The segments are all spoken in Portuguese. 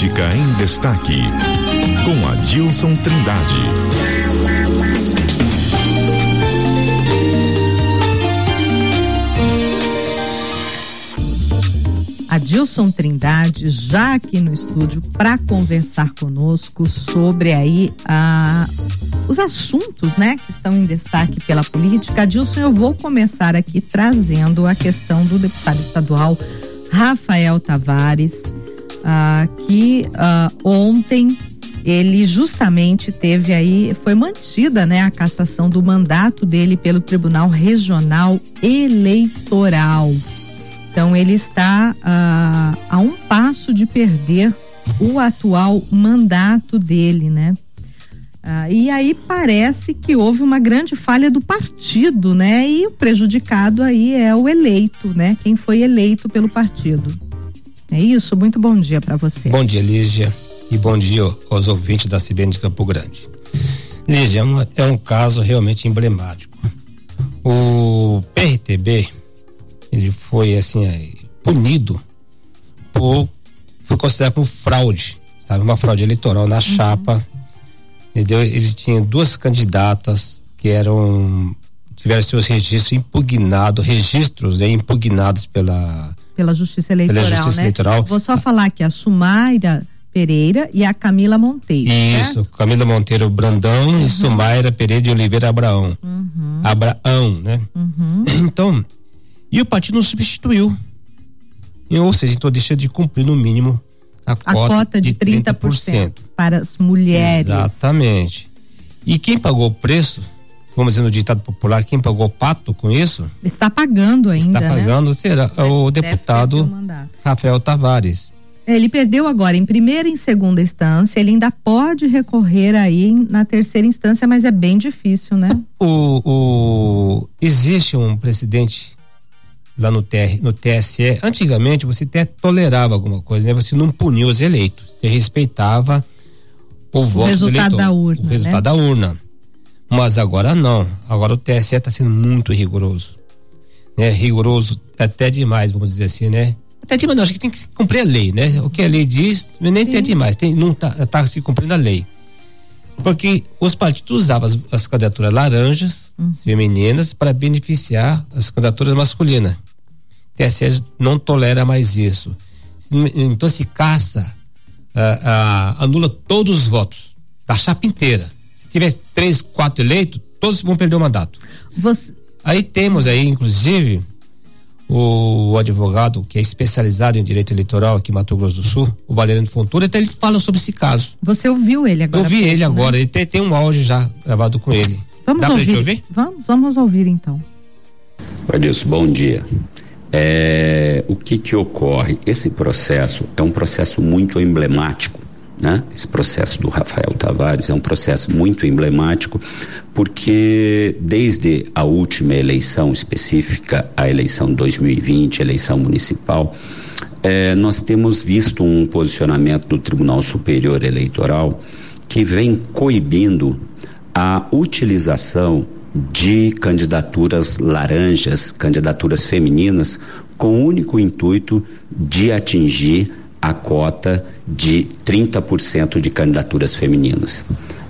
Política em Destaque, com Adilson Trindade. Adilson Trindade já aqui no estúdio para conversar conosco sobre aí a, os assuntos, né, que estão em destaque pela política. Adilson, eu vou começar aqui trazendo a questão do deputado estadual Rafael Tavares, ah, que ah, ontem ele justamente teve aí, foi mantida, né, a cassação do mandato dele pelo Tribunal Regional Eleitoral. Então ele está ah, a um passo de perder o atual mandato dele, né? Ah, e aí parece que houve uma grande falha do partido, né? E o prejudicado aí é o eleito, né? Quem foi eleito pelo partido. É isso? Muito bom dia para você. Bom dia, Lígia. E bom dia aos ouvintes da CBN de Campo Grande. Lígia, é, é um caso realmente emblemático. O PRTB, ele foi assim, é, punido por, foi considerado como fraude, sabe? Uma fraude eleitoral na uhum. chapa Entendeu? Ele tinha duas candidatas que eram tiveram seus registros impugnados, registros né, impugnados pela pela Justiça Eleitoral, pela Justiça né? Eleitoral. Vou só falar que a Sumaira Pereira e a Camila Monteiro. Isso, certo? Camila Monteiro Brandão uhum. e Sumaira Pereira de Oliveira Abraão. Uhum. Abraão, né? Uhum. Então, e o partido não substituiu. Ou seja, então deixa de cumprir no mínimo a, a cota, cota, de, de 30%, 30% para as mulheres. Exatamente. E quem pagou o preço, vamos dizer no ditado popular, quem pagou o pato com isso? Está pagando ainda. Está né? pagando, né? será o deputado Rafael Tavares. É, ele perdeu agora em primeira e em segunda instância, ele ainda pode recorrer aí na terceira instância, mas é bem difícil, né? O, o existe um presidente lá no, TR, no TSE, antigamente você até tolerava alguma coisa, né? Você não punia os eleitos, você respeitava o, o voto resultado da urna. O resultado né? da urna. Mas agora não. Agora o TSE está sendo muito rigoroso. Né? Rigoroso até demais, vamos dizer assim, né? Até demais, não, acho que tem que cumprir a lei, né? O que a lei diz, nem Sim. tem demais, tem, não tá, tá se cumprindo a lei. Porque os partidos usavam as, as candidaturas laranjas, uhum. femininas, para beneficiar as candidaturas masculinas. TSE não tolera mais isso. Então se caça, uh, uh, anula todos os votos da chapa inteira. Se tiver três, quatro eleitos, todos vão perder o mandato. Você... Aí temos aí, inclusive, o, advogado que é especializado em direito eleitoral aqui em Mato Grosso do Sul, o Valeriano Fontoura, até ele fala sobre esse caso. Você ouviu ele agora? Eu ouvi ele né? agora, ele tem, tem, um áudio já gravado com ele. Vamos Dá ouvir? ouvir? Vamos, vamos ouvir então. Adilson, bom dia. É, o que que ocorre? Esse processo é um processo muito emblemático, né? Esse processo do Rafael Tavares é um processo muito emblemático porque desde a última eleição específica, a eleição 2020, eleição municipal, é, nós temos visto um posicionamento do Tribunal Superior Eleitoral que vem coibindo a utilização de candidaturas laranjas, candidaturas femininas, com o único intuito de atingir a cota de 30% de candidaturas femininas.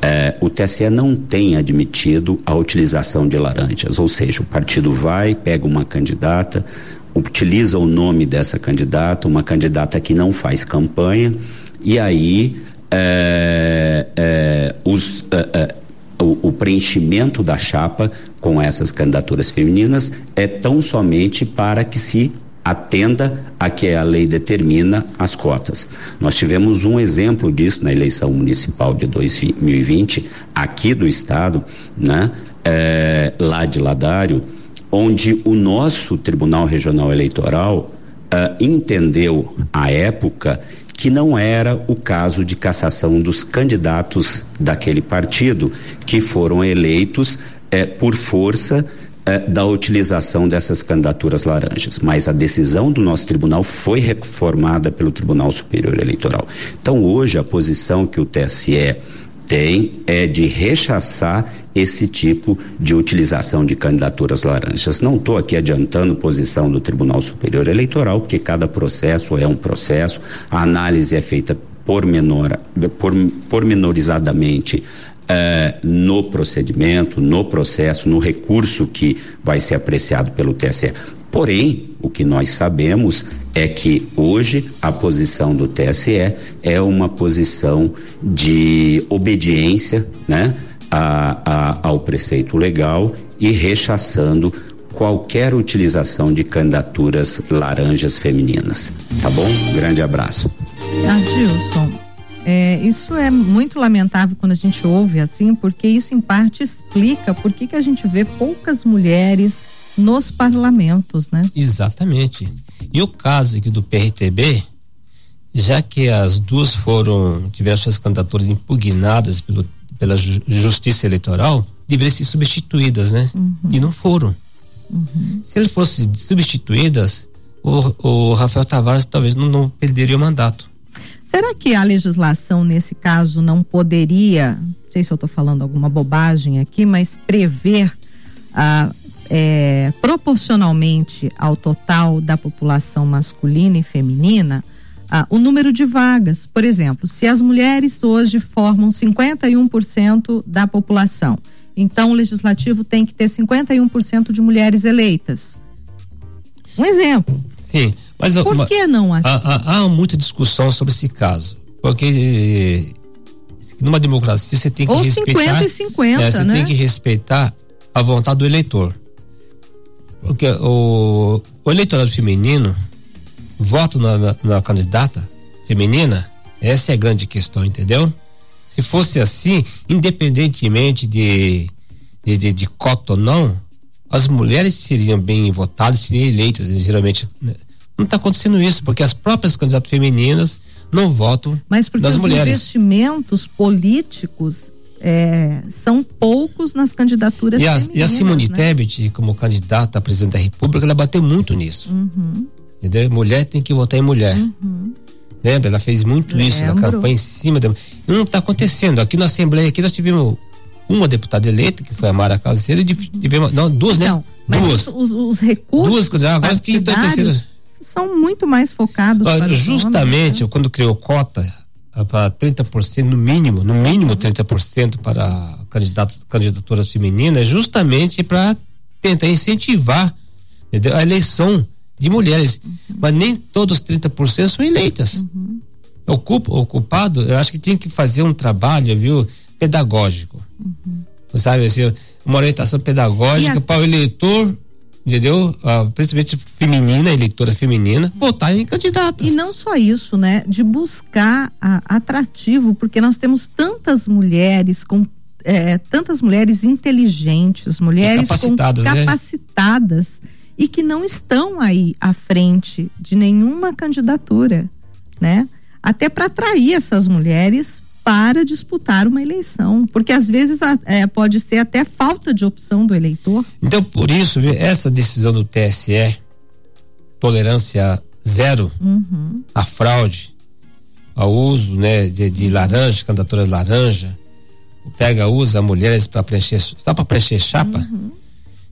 É, o TSE não tem admitido a utilização de laranjas, ou seja, o partido vai, pega uma candidata, utiliza o nome dessa candidata, uma candidata que não faz campanha, e aí é, é, os, é, é, o, o, preenchimento da chapa com essas candidaturas femininas é tão somente para que se atenda a que a lei determina as cotas. Nós tivemos um exemplo disso na eleição municipal de 2020 aqui do estado, né? É, lá de Ladário, onde o nosso Tribunal Regional Eleitoral uh, entendeu à época que não era o caso de cassação dos candidatos daquele partido que foram eleitos eh, por força eh, da utilização dessas candidaturas laranjas. Mas a decisão do nosso tribunal foi reformada pelo Tribunal Superior Eleitoral. Então, hoje, a posição que o TSE tem é de rechaçar esse tipo de utilização de candidaturas laranjas. Não estou aqui adiantando posição do Tribunal Superior Eleitoral, porque cada processo é um processo, a análise é feita pormenor, por, pormenorizadamente eh, no procedimento, no processo, no recurso que vai ser apreciado pelo TSE. Porém, o que nós sabemos é que hoje a posição do TSE é uma posição de obediência né, a, a, ao preceito legal e rechaçando qualquer utilização de candidaturas laranjas femininas. Tá bom? Grande abraço. Adilson, é, isso é muito lamentável quando a gente ouve assim, porque isso em parte explica por que, que a gente vê poucas mulheres nos parlamentos, né? Exatamente. E o caso aqui do PRTB, já que as duas foram, tiveram suas candidaturas impugnadas pelo, pela Justiça Eleitoral, deveriam ser substituídas, né? Uhum. E não foram. Uhum. Se eles fossem substituídas, o, o Rafael Tavares talvez não, não perderia o mandato. Será que a legislação, nesse caso, não poderia, não sei se eu estou falando alguma bobagem aqui, mas prever ah, é, proporcionalmente ao total da população masculina e feminina ah, o número de vagas? Por exemplo, se as mulheres hoje formam 51% da população, então o legislativo tem que ter 51% de mulheres eleitas. Um exemplo. Sim, mas por uma, que não assim? Há, há, há, muita discussão sobre esse caso, porque numa democracia você tem que Ou respeitar. 50 e 50, é, você né? tem que respeitar a vontade do eleitor, porque o, o eleitorado feminino voto na, na, na candidata feminina, essa é a grande questão, entendeu? Se fosse assim, independentemente de, de, de, de cota ou não, as mulheres seriam bem votadas, seriam eleitas, geralmente. Né? Não está acontecendo isso, porque as próprias candidatas femininas não votam Mas porque das os mulheres. investimentos políticos é, são poucos nas candidaturas e a, femininas. E a Simone né? Tebet, como candidata a presidente da República, ela bateu muito nisso. Uhum. Entendeu? Mulher tem que votar em mulher. Uhum. Lembra? Ela fez muito Lembro. isso na campanha em cima. Não está acontecendo. Aqui na Assembleia, aqui nós tivemos uma deputada eleita, que foi a Mara Caseira, e tivemos. Não, duas, né? Não, duas. Os, os recursos. Duas, agora que. São muito mais focados. Para justamente né? quando criou cota para 30% no mínimo, no mínimo 30% para candidatos, candidaturas femininas, justamente para tentar incentivar entendeu? a eleição de mulheres. Uhum. Mas nem todos os 30% são eleitas. Uhum. O, ocupado, eu acho que tinha que fazer um trabalho, viu, pedagógico. Uhum. Sabe, assim, uma orientação pedagógica a... para o eleitor entendeu? Ah, principalmente feminina, eleitora feminina, votar em candidatas. E não só isso, né? De buscar a, atrativo, porque nós temos tantas mulheres com é, tantas mulheres inteligentes, mulheres capacitadas, capacitadas né? e que não estão aí à frente de nenhuma candidatura, né? Até para atrair essas mulheres para disputar uma eleição, porque às vezes é, pode ser até falta de opção do eleitor. Então, por isso, essa decisão do TSE, tolerância zero uhum. à fraude, ao uso né, de, de laranja, candidaturas laranja, pega, usa mulheres para preencher, só para preencher chapa uhum.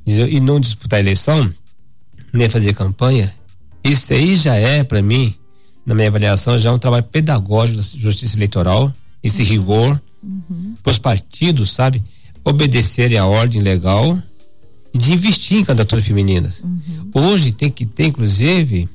e, e não disputar a eleição, nem fazer campanha, isso aí já é, para mim, na minha avaliação, já é um trabalho pedagógico da justiça eleitoral esse rigor uhum. para os partidos, sabe, obedecerem à ordem legal e de investir em candidaturas femininas. Uhum. Hoje tem que ter, inclusive,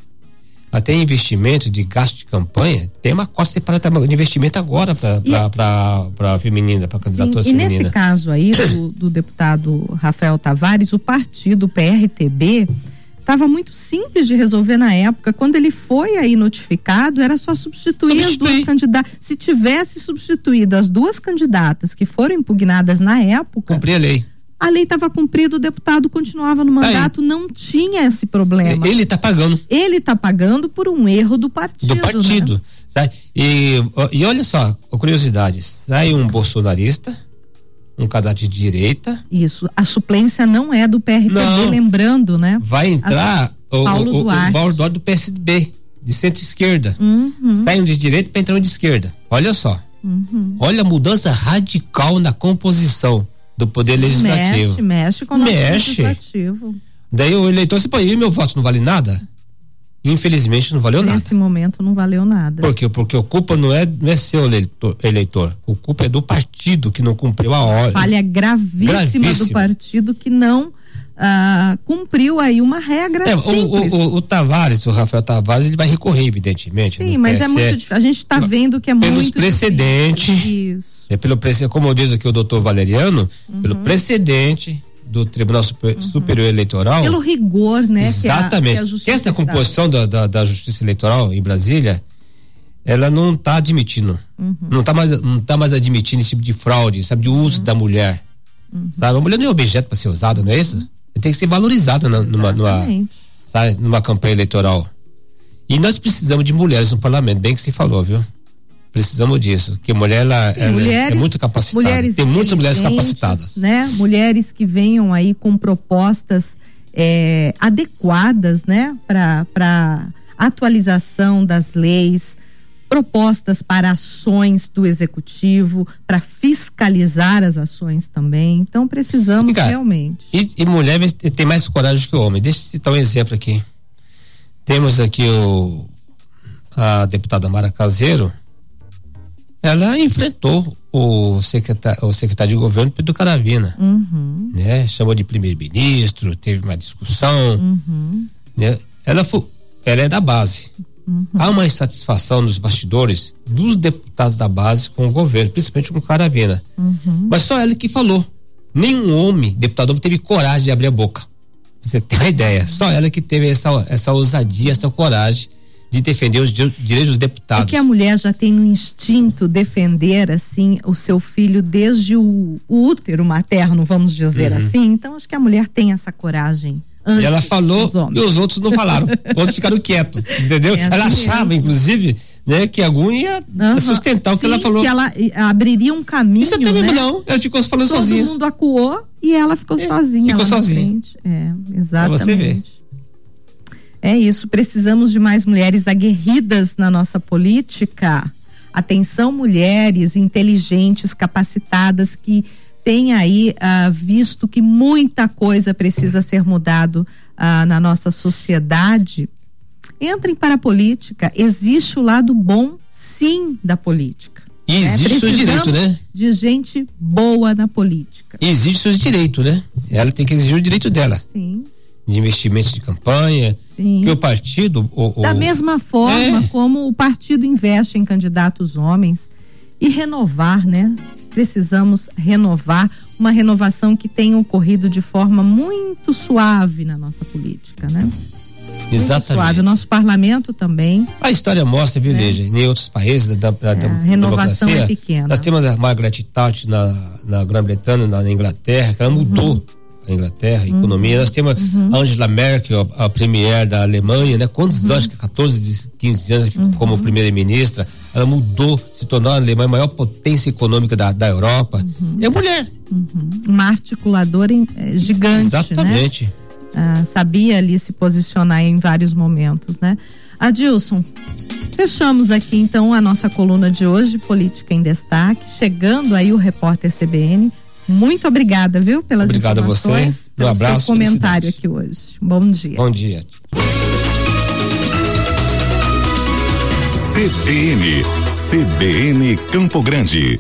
até investimento de gasto de campanha, tem uma cota separada de investimento agora para a feminina, para candidatura feminina. E nesse caso aí do, do deputado Rafael Tavares, o partido PRTB estava muito simples de resolver na época. Quando ele foi aí notificado, era só substituir, substituir. as duas candidatas. Se tivesse substituído as duas candidatas que foram impugnadas na época. Cumprir a lei. A lei estava cumprida, o deputado continuava no mandato, aí. não tinha esse problema. Ele está pagando. Ele está pagando por um erro do partido. Do partido. Né? E, e olha só, curiosidade: sai um bolsonarista um cadastro de direita. Isso. A suplência não é do PRTB, não. lembrando, né? Vai entrar o Paulo o, Duarte. o Paulo Duarte do PSB, de centro-esquerda. Uhum. Sai um de direita para entrar de esquerda. Olha só. Uhum. Olha a mudança radical na composição do poder Sim, legislativo. Mexe, mexe com o mexe. legislativo. Daí o eleitor se pô, e meu voto não vale nada? Infelizmente não valeu Nesse nada. Nesse momento não valeu nada. Por quê? Porque o culpa não é, não é seu eleitor, eleitor. O culpa é do partido que não cumpriu a ordem. Falha gravíssima, gravíssima. do partido que não ah, cumpriu aí uma regra é, simples. O, o, o, Tavares, o Rafael Tavares, ele vai recorrer, evidentemente. Sim, mas é muito difícil. A gente está vendo que é pelos muito precedentes. Isso. É pelo precedente, como diz aqui o doutor Valeriano, uhum. pelo precedente do Tribunal Super, uhum. Superior Eleitoral. Pelo rigor, né? Exatamente. Que, a, que essa composição da, da, da, Justiça Eleitoral em Brasília, ela não está admitindo. Uhum. Não está mais, não tá mais admitindo esse tipo de fraude, sabe, de uso uhum. da mulher. Uhum. Sabe? A mulher não é objeto para ser usada, não é isso? Tem que ser valorizada na, numa, numa, sabe, numa campanha eleitoral. E nós precisamos de mulheres no parlamento, bem que se falou, viu? Precisamos disso, que mulher ela, Sim, ela é mulheres, é muito capacitada. Tem muitas mulheres capacitadas, né? Mulheres que venham aí com propostas é, adequadas, né, para atualização das leis, propostas para ações do executivo, para fiscalizar as ações também. Então precisamos Cara, realmente. E, e mulher tem mais coragem que o homem. Deixa eu citar um exemplo aqui. Temos aqui o a deputada Mara Caseiro, ela enfrentou o secretário, o secretário de governo Pedro Caravina, uhum. né? Chamou de primeiro-ministro, teve uma discussão, uhum. né? Ela foi, ela é da base. Uhum. Há uma insatisfação nos bastidores dos deputados da base com o governo, principalmente com o Caravina. Uhum. Mas só ela que falou. Nenhum homem, deputado homem, teve coragem de abrir a boca. Você tem uma ideia? Só ela que teve essa, essa ousadia, essa coragem de defender os direitos dos deputados. É que a mulher já tem no instinto defender assim o seu filho desde o, o útero materno, vamos dizer uhum. assim. Então acho que a mulher tem essa coragem. e ela falou e os outros não falaram. outros ficaram quietos, entendeu? É assim ela achava, mesmo. inclusive, né, que algum ia uhum. sustentar o que ela falou. Que ela abriria um caminho. Isso até mesmo né? não. Ela ficou falando Todo sozinha. Todo mundo acuou e ela ficou é, sozinha. Ficou sozinha. É, exatamente. Pra você ver. É isso, precisamos de mais mulheres aguerridas na nossa política. Atenção, mulheres inteligentes, capacitadas, que têm aí uh, visto que muita coisa precisa ser mudado uh, na nossa sociedade. Entrem para a política. Existe o lado bom, sim, da política. E né? existe o direito, né? De gente boa na política. E existe seus direitos, né? Ela tem que exigir o direito dela. Sim de investimentos de campanha. Sim. Que o partido. O, o... Da mesma forma é. como o partido investe em candidatos homens e renovar, né? Precisamos renovar uma renovação que tenha ocorrido de forma muito suave na nossa política, né? Exatamente. Suave. O nosso parlamento também. A história mostra, viu, né? em outros países da, da, é, a renovação é pequena. Nós temos a Margaret Thatcher na, na Grã-Bretanha, na, na, Inglaterra, que ela mudou uhum Inglaterra, a economia. Uhum. Nós temos uhum. a Angela Merkel, a, a premier da Alemanha, né? Quantos uhum. anos, 14, 15 anos uhum. como primeira-ministra, ela mudou, se tornou a Alemanha a maior potência econômica da, da Europa. Uhum. É mulher. Uhum. Uma articuladora é, gigante, né? Exatamente. Né? Ah, sabia ali se posicionar em vários momentos, né? Adilson, fechamos aqui então a nossa coluna de hoje, Política em Destaque, chegando aí o repórter CBN muito obrigada, viu, pelas Obrigado informações. a você. Um abraço. Seu comentário aqui hoje. Bom dia. Bom dia. CBN, CBN Campo Grande.